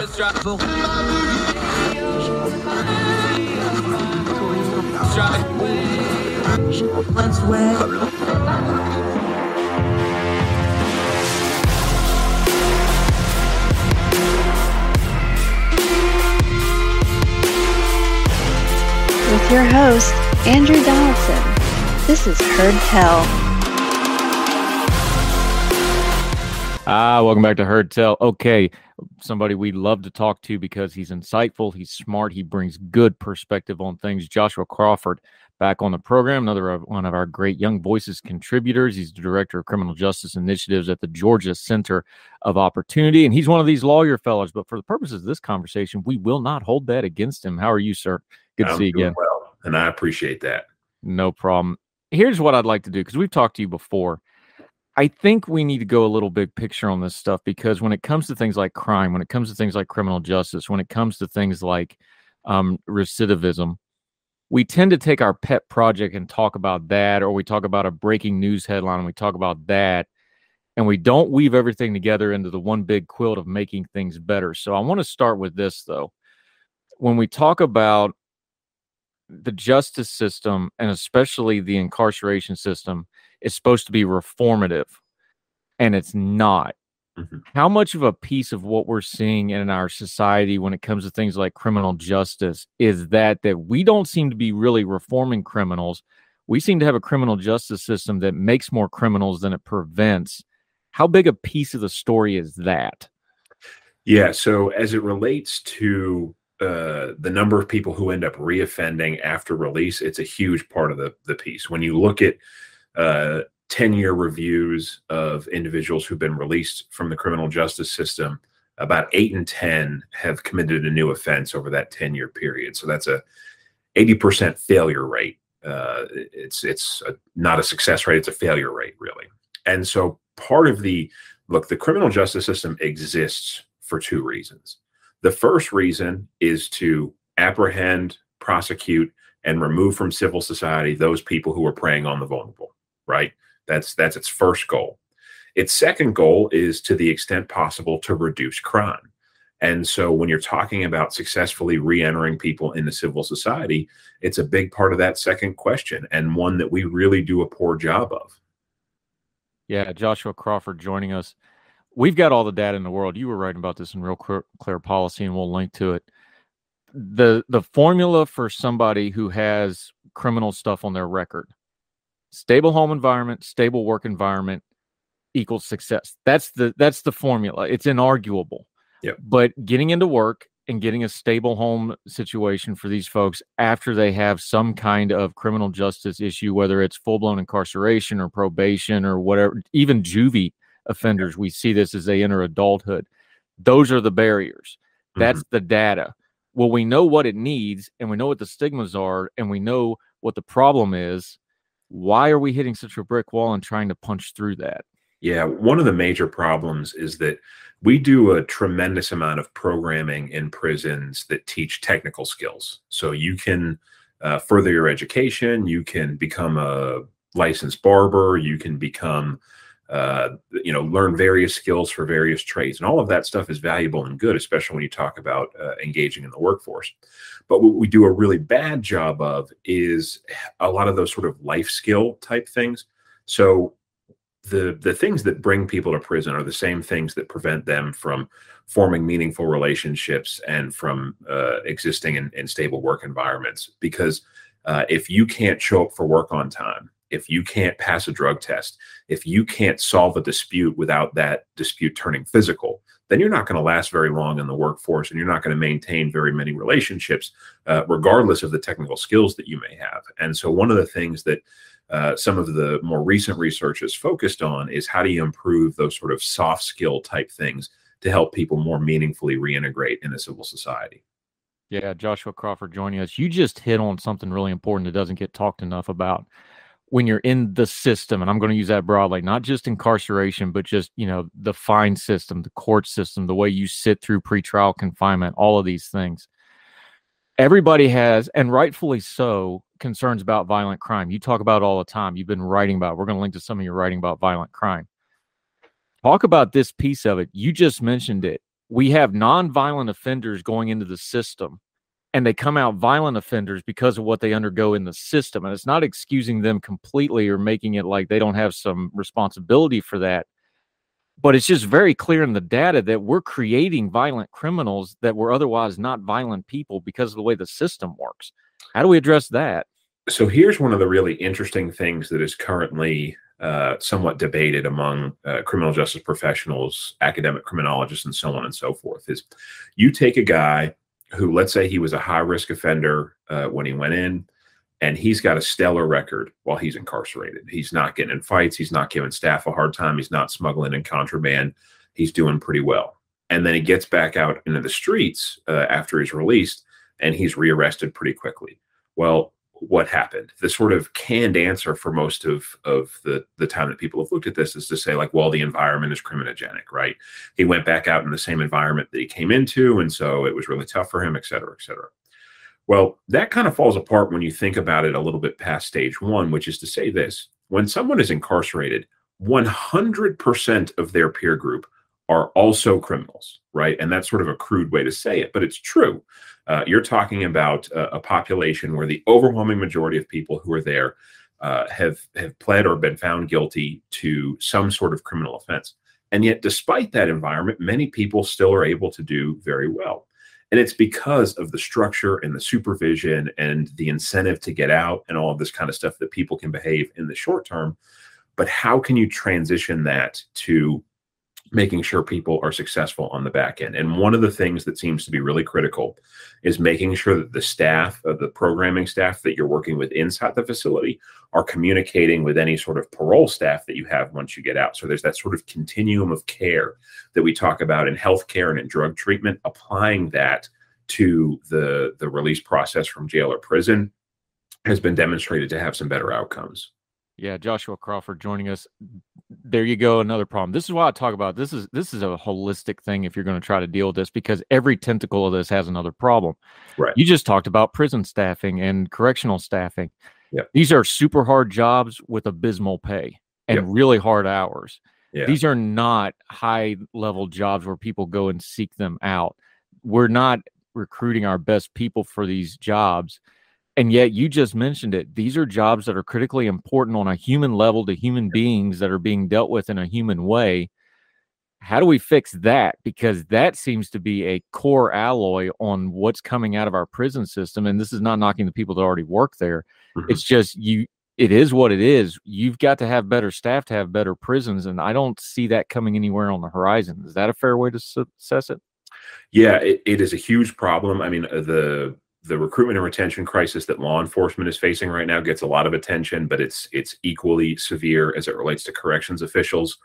With your host, Andrew Donaldson. This is Heard Tell. Ah, welcome back to Heard Tell. Okay, somebody we'd love to talk to because he's insightful, he's smart, he brings good perspective on things. Joshua Crawford back on the program, another one of our great Young Voices contributors. He's the director of criminal justice initiatives at the Georgia Center of Opportunity, and he's one of these lawyer fellows. But for the purposes of this conversation, we will not hold that against him. How are you, sir? Good to I'm see you again. Well, and I appreciate that. No problem here's what I'd like to do because we've talked to you before. I think we need to go a little big picture on this stuff because when it comes to things like crime, when it comes to things like criminal justice, when it comes to things like um, recidivism, we tend to take our pet project and talk about that, or we talk about a breaking news headline and we talk about that, and we don't weave everything together into the one big quilt of making things better. So I want to start with this though. When we talk about the justice system and especially the incarceration system is supposed to be reformative and it's not mm-hmm. how much of a piece of what we're seeing in our society when it comes to things like criminal justice is that that we don't seem to be really reforming criminals we seem to have a criminal justice system that makes more criminals than it prevents how big a piece of the story is that yeah so as it relates to uh, the number of people who end up reoffending after release, it's a huge part of the, the piece. When you look at uh, 10 year reviews of individuals who've been released from the criminal justice system, about eight and 10 have committed a new offense over that 10 year period. So that's a 80% failure rate. Uh, it's it's a, not a success rate, it's a failure rate, really. And so part of the look, the criminal justice system exists for two reasons. The first reason is to apprehend, prosecute, and remove from civil society those people who are preying on the vulnerable, right? That's that's its first goal. Its second goal is to the extent possible to reduce crime. And so when you're talking about successfully re-entering people into civil society, it's a big part of that second question and one that we really do a poor job of. Yeah, Joshua Crawford joining us we've got all the data in the world. You were writing about this in Real Clear, Clear Policy, and we'll link to it. the The formula for somebody who has criminal stuff on their record: stable home environment, stable work environment equals success. That's the that's the formula. It's inarguable. Yep. But getting into work and getting a stable home situation for these folks after they have some kind of criminal justice issue, whether it's full blown incarceration or probation or whatever, even juvie offenders. We see this as they enter adulthood. Those are the barriers. That's mm-hmm. the data. Well, we know what it needs and we know what the stigmas are and we know what the problem is. Why are we hitting such a brick wall and trying to punch through that? Yeah, one of the major problems is that we do a tremendous amount of programming in prisons that teach technical skills. So you can uh, further your education, you can become a licensed barber, you can become uh, you know, learn various skills for various trades. And all of that stuff is valuable and good, especially when you talk about uh, engaging in the workforce. But what we do a really bad job of is a lot of those sort of life skill type things. So the the things that bring people to prison are the same things that prevent them from forming meaningful relationships and from uh, existing in, in, stable work environments. Because uh, if you can't show up for work on time, if you can't pass a drug test, if you can't solve a dispute without that dispute turning physical, then you're not going to last very long in the workforce and you're not going to maintain very many relationships, uh, regardless of the technical skills that you may have. And so, one of the things that uh, some of the more recent research is focused on is how do you improve those sort of soft skill type things to help people more meaningfully reintegrate into civil society. Yeah, Joshua Crawford joining us. You just hit on something really important that doesn't get talked enough about when you're in the system, and I'm going to use that broadly, not just incarceration, but just, you know, the fine system, the court system, the way you sit through pretrial confinement, all of these things. Everybody has, and rightfully so, concerns about violent crime. You talk about it all the time. You've been writing about, it. we're going to link to some of your writing about violent crime. Talk about this piece of it. You just mentioned it. we have non-violent offenders going into the system and they come out violent offenders because of what they undergo in the system and it's not excusing them completely or making it like they don't have some responsibility for that but it's just very clear in the data that we're creating violent criminals that were otherwise not violent people because of the way the system works how do we address that so here's one of the really interesting things that is currently uh, somewhat debated among uh, criminal justice professionals, academic criminologists, and so on and so forth. Is you take a guy who, let's say, he was a high risk offender uh, when he went in, and he's got a stellar record while he's incarcerated. He's not getting in fights. He's not giving staff a hard time. He's not smuggling in contraband. He's doing pretty well. And then he gets back out into the streets uh, after he's released, and he's rearrested pretty quickly. Well, what happened. The sort of canned answer for most of of the the time that people have looked at this is to say like, well, the environment is criminogenic, right? He went back out in the same environment that he came into, and so it was really tough for him, et cetera, et cetera. Well, that kind of falls apart when you think about it a little bit past stage one, which is to say this: when someone is incarcerated, 100% of their peer group are also criminals, right? And that's sort of a crude way to say it, but it's true. Uh, you're talking about a, a, population where the overwhelming majority of people who are there uh, have have pled or been found guilty to some sort of criminal offense. And yet, despite that environment, many people still are able to do very well. And it's because of the structure and the supervision and the incentive to get out and all of this kind of stuff that people can behave in the short term. But how can you transition that to making sure people are successful on the back end. And one of the things that seems to be really critical is making sure that the staff, the programming staff that you're working with inside the facility, are communicating with any sort of parole staff that you have once you get out. So there's that sort of continuum of care that we talk about in healthcare and in drug treatment, applying that to the the release process from jail or prison has been demonstrated to have some better outcomes. Yeah, Joshua Crawford joining us. There you go, another problem. This is why I talk about this is this is a holistic thing if you're going to try to deal with this because every tentacle of this has another problem. Right. You just talked about prison staffing and correctional staffing. Yeah. These are super hard jobs with abysmal pay and Yep. really hard hours. Yeah. These are not high level jobs where people go and seek them out. We're not recruiting our best people for these jobs. And yet, you just mentioned it. These are jobs that are critically important on a human level to human beings that are being dealt with in a human way. How do we fix that? Because that seems to be a core alloy on what's coming out of our prison system. And this is not knocking the people that already work there. Mhm. It's just you, it is what it is. You've got to have better staff to have better prisons. And I don't see that coming anywhere on the horizon. Is that a fair way to assess it? Yeah, it, it is a huge problem. I mean, uh, the the recruitment and retention crisis that law enforcement is facing right now gets a lot of attention, but it's it's equally severe as it relates to corrections officials.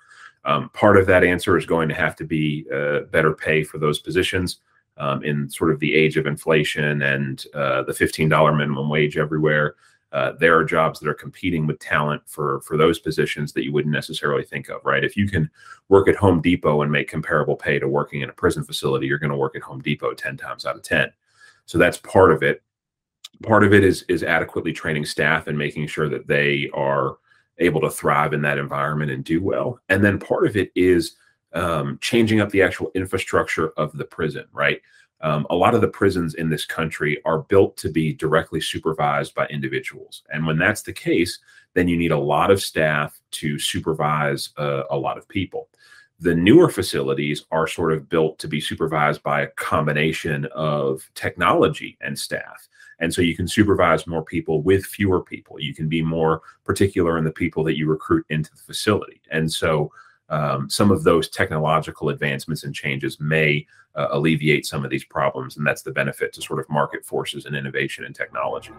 Um, part of that answer is going to have to be uh, better pay for those positions um, in sort of the age of inflation and uh, the fifteen dollar minimum wage everywhere. Uh, there are jobs that are competing with talent for for those positions that you wouldn't necessarily think of, right? If you can work at Home Depot and make comparable pay to working in a prison facility, you're going to work at Home Depot 10 times out of 10. So that's part of it. Part of it is is adequately training staff and making sure that they are able to thrive in that environment and do well. And then part of it is um, changing up the actual infrastructure of the prison, right? Um, a lot of the prisons in this country are built to be directly supervised by individuals. And when that's the case, then you need a lot of staff to supervise uh, a lot of people. The newer facilities are sort of built to be supervised by a combination of technology and staff. And so you can supervise more people with fewer people. You can be more particular in the people that you recruit into the facility. And so um, some of those technological advancements and changes may uh, alleviate some of these problems. And that's the benefit to sort of market forces and innovation and technology.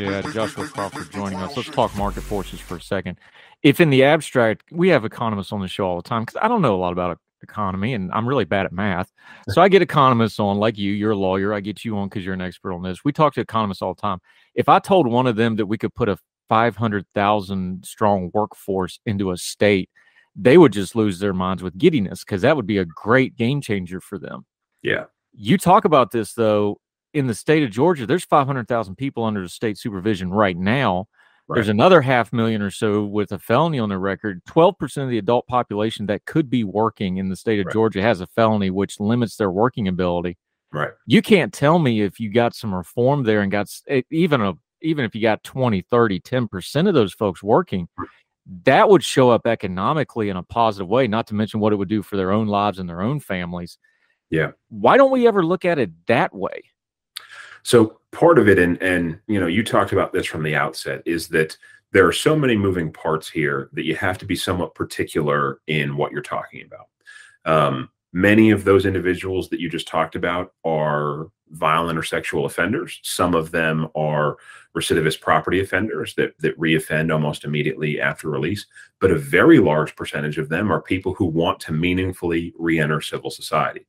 Yeah, Joshua Crawford joining us. Let's talk market forces for a second. If in the abstract, we have economists on the show all the time because I don't know a lot about economy and I'm really bad at math. So I get economists on, like you, you're a lawyer. I get you on because you're an expert on this. We talk to economists all the time. If I told one of them that we could put a 500,000 strong workforce into a state, they would just lose their minds with giddiness because that would be a great game changer for them. Yeah. You talk about this though in the state of Georgia, there's 500,000 people under the state supervision right now. Right. There's another half million or so with a felony on their record. 12% of the adult population that could be working in the state of right. Georgia has a felony, which limits their working ability. Right. You can't tell me if you got some reform there and got even a even if you got 20, 30, 10% of those folks working, that would show up economically in a positive way, not to mention what it would do for their own lives and their own families. Yeah. Why don't we ever look at it that way? So part of it, and and you know, you talked about this from the outset, is that there are so many moving parts here that you have to be somewhat particular in what you're talking about. Um, many of those individuals that you just talked about are violent or sexual offenders. Some of them are recidivist property offenders that that reoffend almost immediately after release. But a very large percentage of them are people who want to meaningfully re-enter civil society.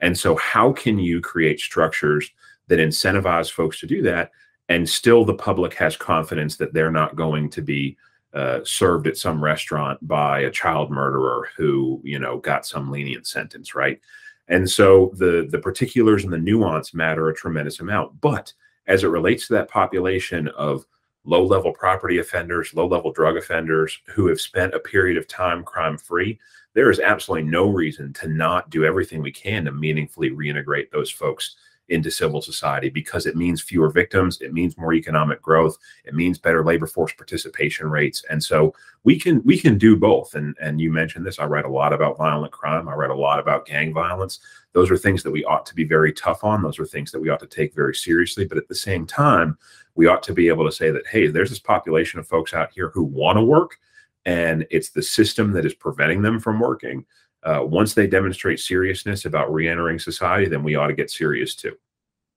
And so, how can you create structures that incentivize folks to do that and still the public has confidence that they're not going to be uh, served at some restaurant by a child murderer who you know got some lenient sentence right? And so the the particulars and the nuance matter a tremendous amount. But as it relates to that population of low level property offenders low level drug offenders who have spent a period of time crime free there is absolutely no reason to not do everything we can to meaningfully reintegrate those folks into civil society because it means fewer victims, it means more economic growth, it means better labor force participation rates. And so we can we can do both. And and you mentioned this, I write a lot about violent crime, I write a lot about gang violence. Those are things that we ought to be very tough on. Those are things that we ought to take very seriously, but at the same time, we ought to be able to say that hey, there's this population of folks out here who want to work and it's the system that is preventing them from working uh, once they demonstrate seriousness about reentering society, then we ought to get serious too.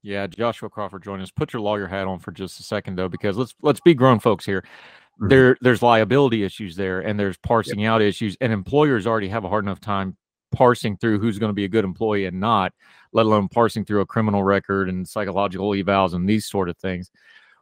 Yeah, Joshua Crawford join us. Put your lawyer hat on for just a second though, because let's let's be grown folks here. Mm-hmm. There there's liability issues there, and there's parsing yep. out issues, and employers already have a hard enough time parsing through who's going to be a good employee and not, let alone parsing through a criminal record and psychological evals and these sort of things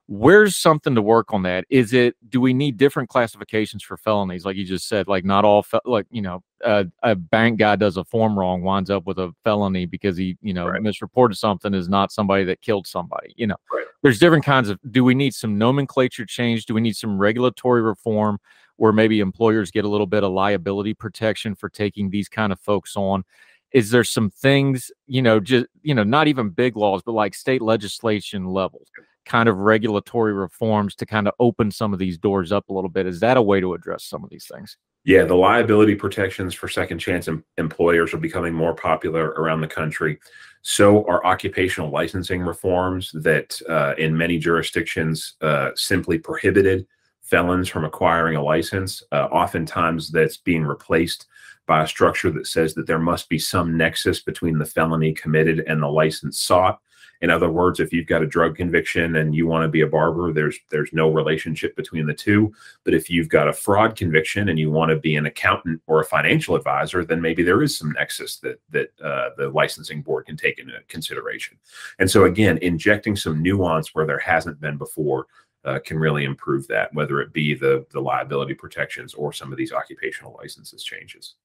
where's something to work on that? Is it do we need different classifications for felonies? Like you just said like not all fe- like you know a, a bank guy does a form wrong winds up with a felony because he you know right. misreported something is not somebody that killed somebody you know? Right. there's different kinds of do we need some nomenclature change? Do we need some regulatory reform where maybe employers get a little bit of liability protection for taking these kind of folks on? Is there some things you know just you know not even big laws but like state legislation levels kind of regulatory reforms to kind of open some of these doors up a little bit. Is that a way to address some of these things? Yeah, the liability protections for second chance em- employers are becoming more popular around the country. So are occupational licensing reforms that, uh, in many jurisdictions, uh, simply prohibited felons from acquiring a license. Uh, oftentimes, that's being replaced by a structure that says that there must be some nexus between the felony committed and the license sought. In other words, if you've got a drug conviction and you want to be a barber, there's there's no relationship between the two. But if you've got a fraud conviction and you want to be an accountant or a financial advisor, then maybe there is some nexus that that uh, the licensing board can take into consideration. And so again, injecting some nuance where there hasn't been before uh, can really improve that, whether it be the the liability protections or some of these occupational licenses changes.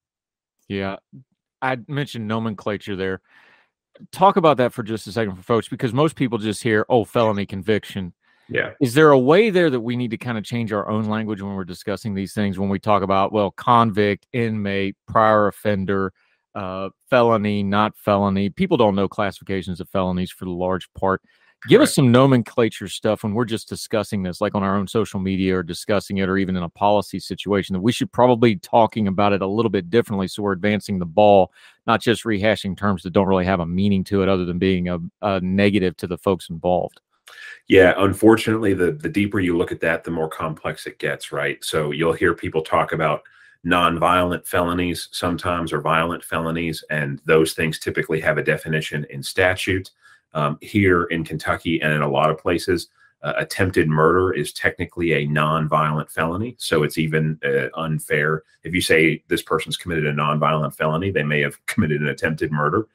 Yeah, I mentioned nomenclature there talk about that for just a second for folks because most people just hear oh felony conviction. Yeah. Is there a way there that we need to kind of change our own language when we're discussing these things when we talk about well convict inmate prior offender uh, felony not felony? People don't know classifications of felonies for the large part Give us some nomenclature stuff when we're just discussing this, like on our own social media or discussing it, or even in a policy situation, that we should probably talking about it a little bit differently so we're advancing the ball, not just rehashing terms that don't really have a meaning to it other than being a, a negative to the folks involved. Yeah, unfortunately, the the deeper you look at that, the more complex it gets, right? So you'll hear people talk about nonviolent felonies sometimes or violent felonies, and those things typically have a definition in statute um, here in Kentucky and in a lot of places. Uh, attempted murder is technically a non-violent felony, so it's even uh, unfair if you say this person's committed a non-violent felony, they may have committed an attempted murder,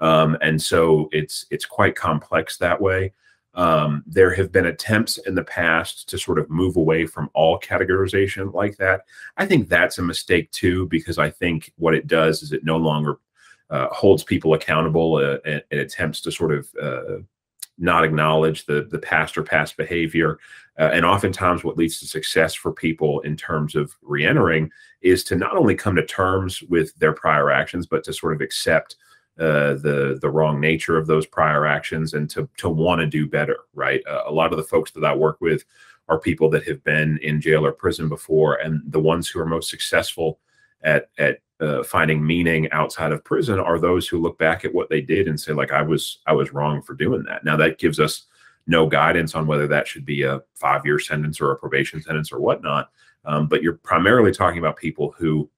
um, and so it's it's quite complex that way. Um, there have been attempts in the past to sort of move away from all categorization like that. I think that's a mistake too, because I think what it does is it no longer uh, holds people accountable uh, and, and, attempts to sort of uh, not acknowledge the the past or past behavior. Uh, and oftentimes, what leads to success for people in terms of reentering is to not only come to terms with their prior actions, but to sort of accept uh, the the wrong nature of those prior actions and to to want to do better. Right. Uh, a lot of the folks that I work with are people that have been in jail or prison before, and the ones who are most successful at at uh, finding meaning outside of prison are those who look back at what they did and say like I was I was wrong for doing that. Now that gives us no guidance on whether that should be a five year sentence or a probation sentence or whatnot. Um, but you're primarily talking about people who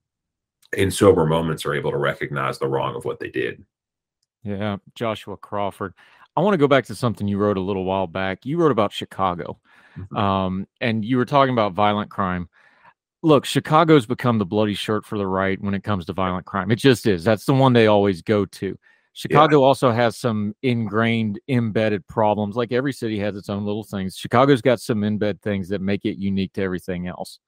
in sober moments are able to recognize the wrong of what they did. Yeah, Joshua Crawford. I want to go back to something you wrote a little while back. You wrote about Chicago, mm-hmm. um, and you were talking about violent crime. Look, Chicago's become the bloody shirt for the right when it comes to violent crime. It just is. That's the one they always go to. Chicago yeah. also has some ingrained, embedded problems. Like every city has its own little things. Chicago's got some embed things that make it unique to everything else.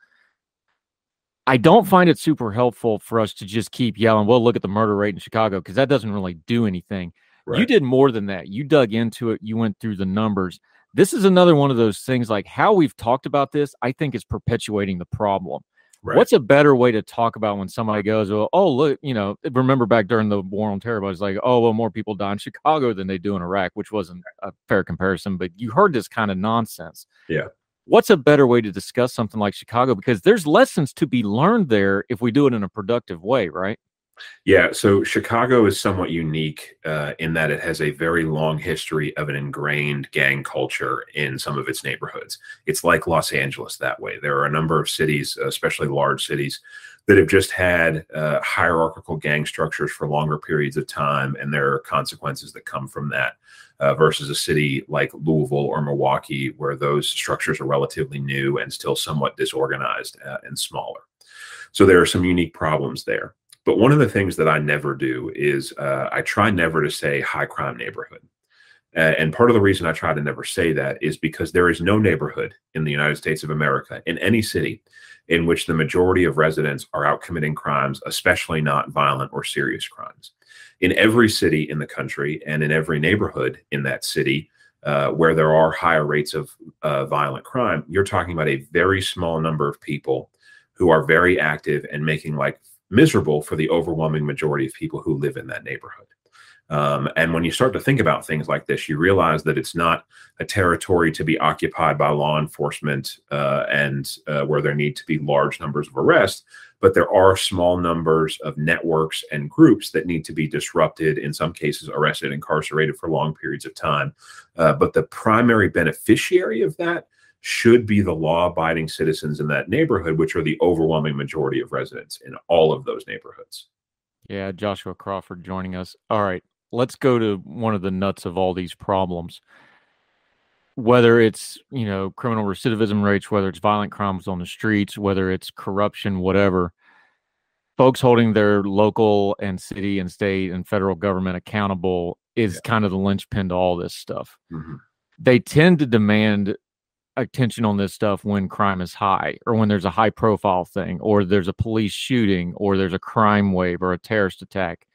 I don't find it super helpful for us to just keep yelling, well, look at the murder rate in Chicago, because that doesn't really do anything. Right. You did more than that. You dug into it, you went through the numbers. This is another one of those things like how we've talked about this, I think is perpetuating the problem. Right. What's a better way to talk about when somebody goes, well, oh, look, you know, remember back during the war on terror, I was like, oh, well, more people die in Chicago than they do in Iraq, which wasn't a fair comparison, but you heard this kind of nonsense. Yeah what's a better way to discuss something like Chicago? Because there's lessons to be learned there if we do it in a productive way, right? Yeah, so Chicago is somewhat unique uh, in that it has a very long history of an ingrained gang culture in some of its neighborhoods. It's like Los Angeles that way. There are a number of cities, especially large cities, that have just had uh, hierarchical gang structures for longer periods of time, and there are consequences that come from that. Uh, versus a city like Louisville or Milwaukee, where those structures are relatively new and still somewhat disorganized uh, and smaller. So there are some unique problems there. But one of the things that I never do is uh, I try never to say high crime neighborhood. and part of the reason I try to never say that is because there is no neighborhood in the United States of America, in any city, in which the majority of residents are out committing crimes, especially not violent or serious crimes. In every city in the country and in every neighborhood in that city, uh, where there are higher rates of uh, violent crime, you're talking about a very small number of people who are very active and making life miserable for the overwhelming majority of people who live in that neighborhood. Um, and when you start to think about things like this, you realize that it's not a territory to be occupied by law enforcement uh, and uh, where there need to be large numbers of arrests, but there are small numbers of networks and groups that need to be disrupted, in some cases, arrested, incarcerated for long periods of time. Uh, but the primary beneficiary of that should be the law abiding citizens in that neighborhood, which are the overwhelming majority of residents in all of those neighborhoods. Yeah, Joshua Crawford joining us. All right let's go to one of the nuts of all these problems whether it's you know criminal recidivism rates whether it's violent crimes on the streets whether it's corruption whatever folks holding their local and city and state and federal government accountable is yeah. kind of the linchpin to all this stuff mm-hmm. they tend to demand attention on this stuff when crime is high or when there's a high profile thing or there's a police shooting or there's a crime wave or a terrorist attack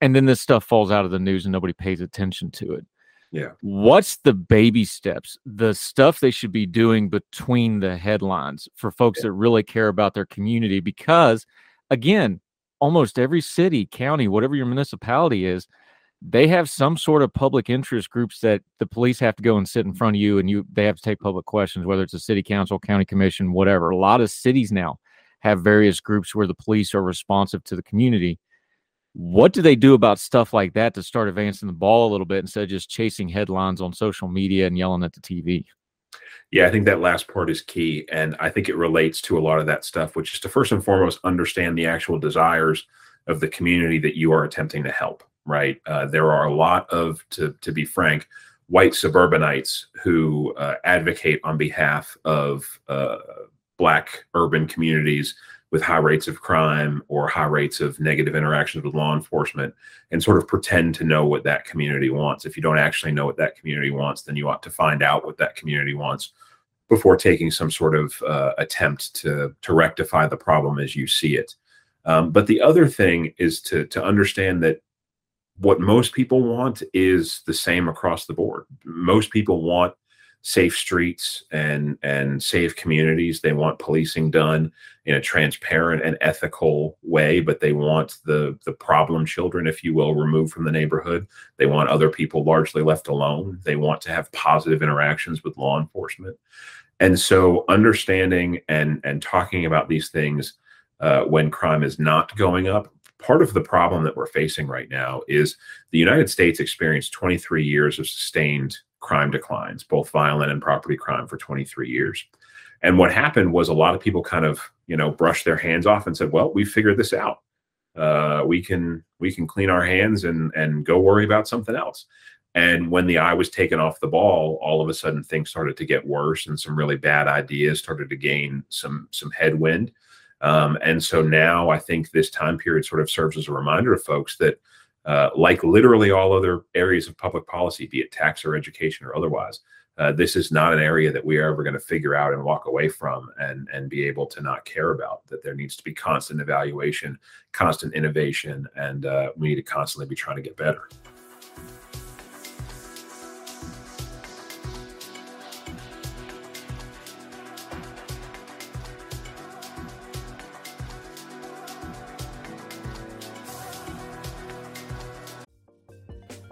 and then this stuff falls out of the news and nobody pays attention to it. Yeah. What's the baby steps? The stuff they should be doing between the headlines for folks yeah. that really care about their community because again, almost every city, county, whatever your municipality is, they have some sort of public interest groups that the police have to go and sit in front of you and you they have to take public questions whether it's a city council, county commission, whatever. A lot of cities now have various groups where the police are responsive to the community what do they do about stuff like that to start advancing the ball a little bit instead of just chasing headlines on social media and yelling at the TV? Yeah, I think that last part is key. And I think it relates to a lot of that stuff, which is to first and foremost understand the actual desires of the community that you are attempting to help, right? Uh, there are a lot of, to, to be frank, white suburbanites who uh, advocate on behalf of uh, black urban communities with high rates of crime or high rates of negative interactions with law enforcement and sort of pretend to know what that community wants. If you don't actually know what that community wants, then you ought to find out what that community wants before taking some sort of uh, attempt to to rectify the problem as you see it. Um, but the other thing is to to understand that what most people want is the same across the board. Most people want safe streets and and safe communities. They want policing done in a transparent and ethical way, but they want the the problem children, if you will, removed from the neighborhood. They want other people largely left alone. They want to have positive interactions with law enforcement. And so understanding and and talking about these things uh, when crime is not going up part of the problem that we're facing right now is the United States experienced 23 years of sustained crime declines, both violent and property crime for 23 years. And what happened was a lot of people kind of, you know, brushed their hands off and said, "Well, we figured this out. Uh, we can we can clean our hands and and go worry about something else." And when the eye was taken off the ball, all of a sudden things started to get worse, and some really bad ideas started to gain some some headwind. Um, and so now I think this time period sort of serves as a reminder to folks that, uh, like literally all other areas of public policy, be it tax or education or otherwise, uh, this is not an area that we are ever going to figure out and walk away from and and be able to not care about. That there needs to be constant evaluation, constant innovation, and uh, we need to constantly be trying to get better.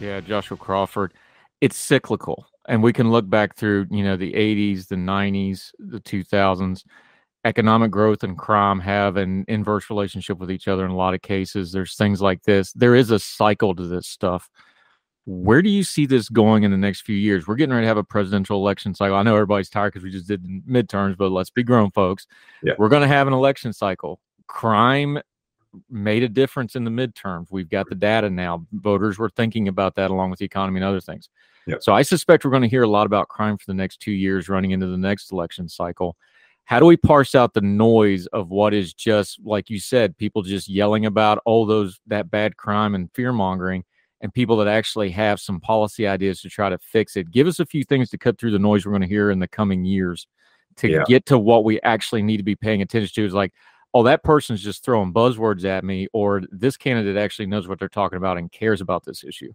Yeah, Joshua Crawford. It's cyclical, and we can look back through, you know, the 80s, the 90s, the 2000s. Economic growth and crime have an inverse relationship with each other in a lot of cases. There's things like this. There is a cycle to this stuff. Where do you see this going in the next few years? We're getting ready to have a presidential election cycle. I know everybody's tired because we just did midterms, but let's be grown, folks. Yeah. We're going to have an election cycle. Crime made a difference in the midterms. We've got the data now. Voters were thinking about that along with the economy and other things. Yep. So I suspect we're going to hear a lot about crime for the next two years running into the next election cycle. How do we parse out the noise of what is just like you said, people just yelling about all those that bad crime and fear mongering, and people that actually have some policy ideas to try to fix it? Give us a few things to cut through the noise we're going to hear in the coming years to Yeah. get to what we actually need to be paying attention to. Is like, oh, that person's just throwing buzzwords at me, or this candidate actually knows what they're talking about and cares about this issue.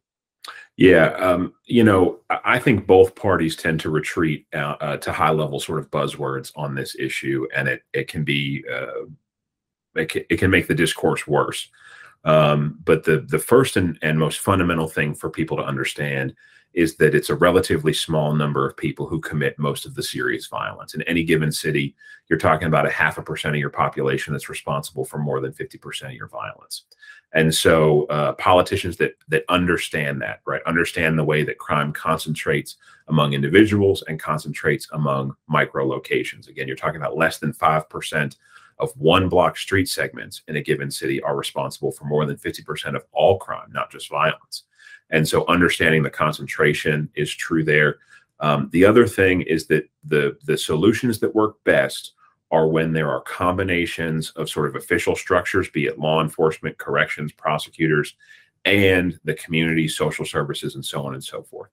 Yeah, um, you know, I think both parties tend to retreat uh, uh, to high level sort of buzzwords on this issue, and it it can be uh, it can, it can make the discourse worse. Um, but the the first and, and most fundamental thing for people to understand is that it's a relatively small number of people who commit most of the serious violence. In any given city, you're talking about a half a percent of your population that's responsible for more than 50% of your violence. And so uh, politicians that that understand that, right, understand the way that crime concentrates among individuals and concentrates among micro locations. Again, you're talking about less than 5% of one block street segments in a given city are responsible for more than 50% of all crime, not just violence. And so understanding the concentration is true there. Um, the other thing is that the the solutions that work best are when there are combinations of sort of official structures, be it law enforcement, corrections, prosecutors, and the community, social services, and so on and so forth.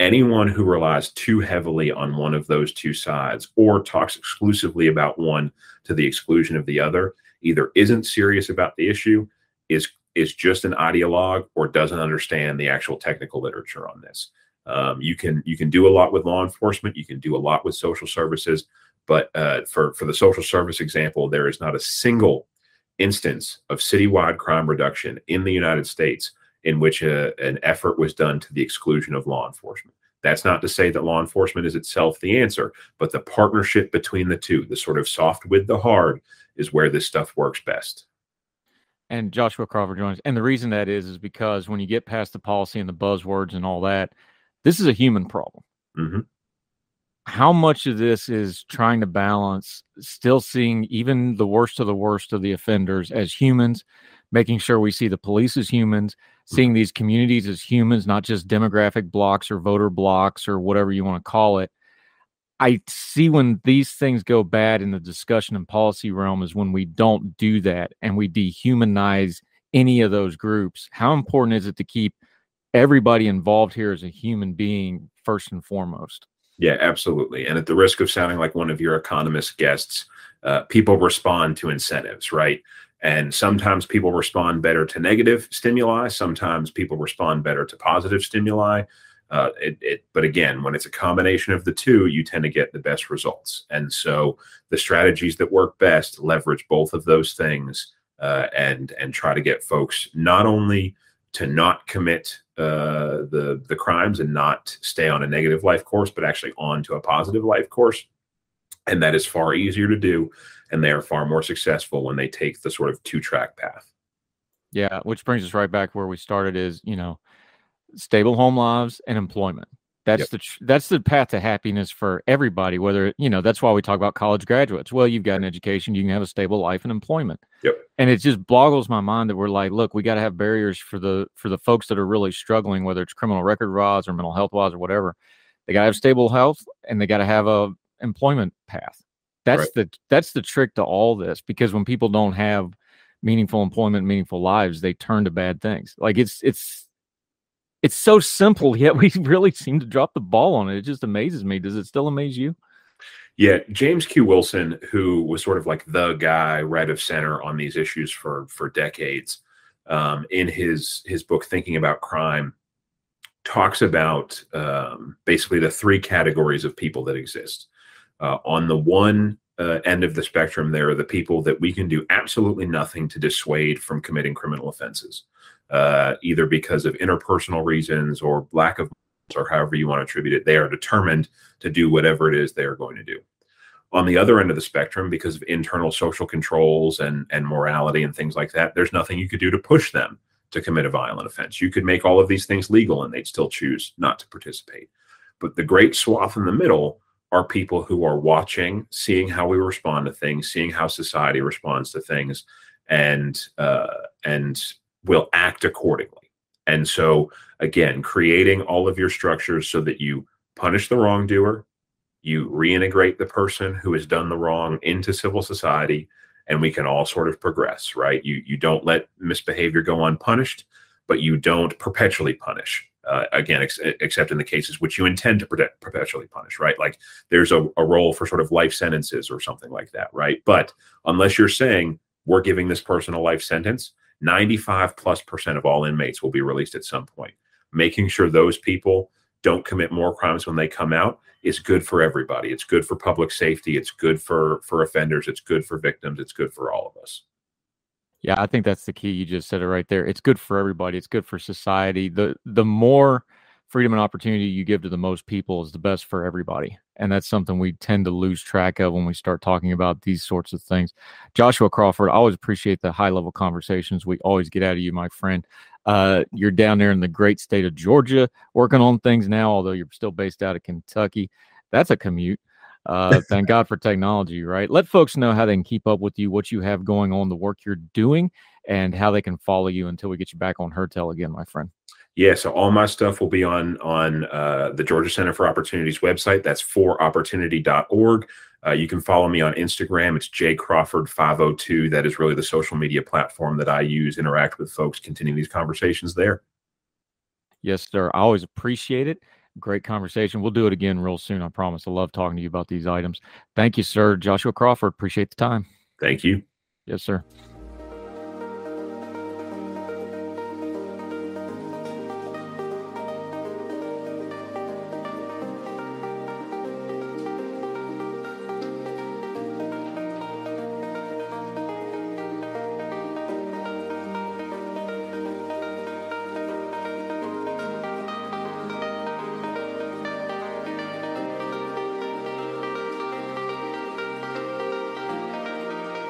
Anyone who relies too heavily on one of those two sides or talks exclusively about one to the exclusion of the other either isn't serious about the issue, is is just an ideologue, or doesn't understand the actual technical literature on this. Um, you can you can do a lot with law enforcement. You can do a lot with social services. But uh, for for the social service example, there is not a single instance of citywide crime reduction in the United States in which a, an effort was done to the exclusion of law enforcement. That's not to say that law enforcement is itself the answer, but the partnership between the two, the sort of soft with the hard, is where this stuff works best. And Joshua Crawford joins. And the reason that is, is because when you get past the policy and the buzzwords and all that, this is a human problem. Mm-hmm. How much of this is trying to balance still seeing even the worst of the worst of the offenders as humans, making sure we see the police as humans, seeing these communities as humans, not just demographic blocks or voter blocks or whatever you want to call it. I see when these things go bad in the discussion and policy realm is when we don't do that and we dehumanize any of those groups. How important is it to keep everybody involved here as a human being first and foremost? Yeah, absolutely. And at the risk of sounding like one of your economist guests, uh, people respond to incentives, right? And sometimes people respond better to negative stimuli. Sometimes people respond better to positive stimuli. Uh, it, it, but again, when it's a combination of the two, you tend to get the best results. And so the strategies that work best leverage both of those things uh, and and try to get folks not only to not commit uh, the the crimes and not stay on a negative life course, but actually on to a positive life course. And that is far easier to do, and they are far more successful when they take the sort of two track path. Yeah, which brings us right back where we started. Is you know, stable home lives and employment. That's yep. the that's the path to happiness for everybody. Whether you know that's why we talk about college graduates. Well, you've got an education, you can have a stable life and employment. Yep. And it just boggles my mind that we're like, look, we got to have barriers for the for the folks that are really struggling, whether it's criminal record wise or mental health wise or whatever. They got to have stable health and they got to have a employment path. That's right. the that's the trick to all this because when people don't have meaningful employment, meaningful lives, they turn to bad things. Like it's it's it's so simple, yet we really seem to drop the ball on it. It just amazes me. Does it still amaze you? Yeah, James Q. Wilson, who was sort of like the guy right of center on these issues for for decades, um, in his his book Thinking About Crime, talks about um, basically the three categories of people that exist. Uh, on the one uh, end of the spectrum, there are the people that we can do absolutely nothing to dissuade from committing criminal offenses uh, either because of interpersonal reasons or lack of or however you want to attribute it, they are determined to do whatever it is they are going to do. On the other end of the spectrum, because of internal social controls and, and morality and things like that, there's nothing you could do to push them to commit a violent offense. You could make all of these things legal and they'd still choose not to participate. But the great swath in the middle are people who are watching, seeing how we respond to things, seeing how society responds to things, and uh, and will act accordingly. And so, again, creating all of your structures so that you punish the wrongdoer, you reintegrate the person who has done the wrong into civil society, and we can all sort of progress, right? You you don't let misbehavior go unpunished, but you don't perpetually punish. Uh, again, ex- except in the cases which you intend to protect, perpetually punish, right? Like there's a, a role for sort of life sentences or something like that, right? But unless you're saying we're giving this person a life sentence, 95 plus percent of all inmates will be released at some point. Making sure those people don't commit more crimes when they come out is good for everybody. It's good for public safety. It's good for for offenders. It's good for victims. It's good for all of us. Yeah, I think that's the key. You just said it right there. It's good for everybody. It's good for society. The the more freedom and opportunity you give to the most people is the best for everybody. And that's something we tend to lose track of when we start talking about these sorts of things. Joshua Crawford, I always appreciate the high level conversations we always get out of you, my friend. Uh, you're down there in the great state of Georgia working on things now, although you're still based out of Kentucky. That's a commute. Uh, thank God for technology, right? Let folks know how they can keep up with you, what you have going on, the work you're doing, and how they can follow you until we get you back on Heard-Tell again, my friend. Yeah, so all my stuff will be on on uh, the Georgia Center for Opportunities website. That's foropportunity.org. Uh, you can follow me on Instagram. It's Jay Crawford 502. That is really the social media platform that I use, interact with folks, continue these conversations there. Yes, sir. I always appreciate it. Great conversation. We'll do it again real soon. I promise. I love talking to you about these items. Thank you, sir. Joshua Crawford. Appreciate the time. Thank you. Yes, sir.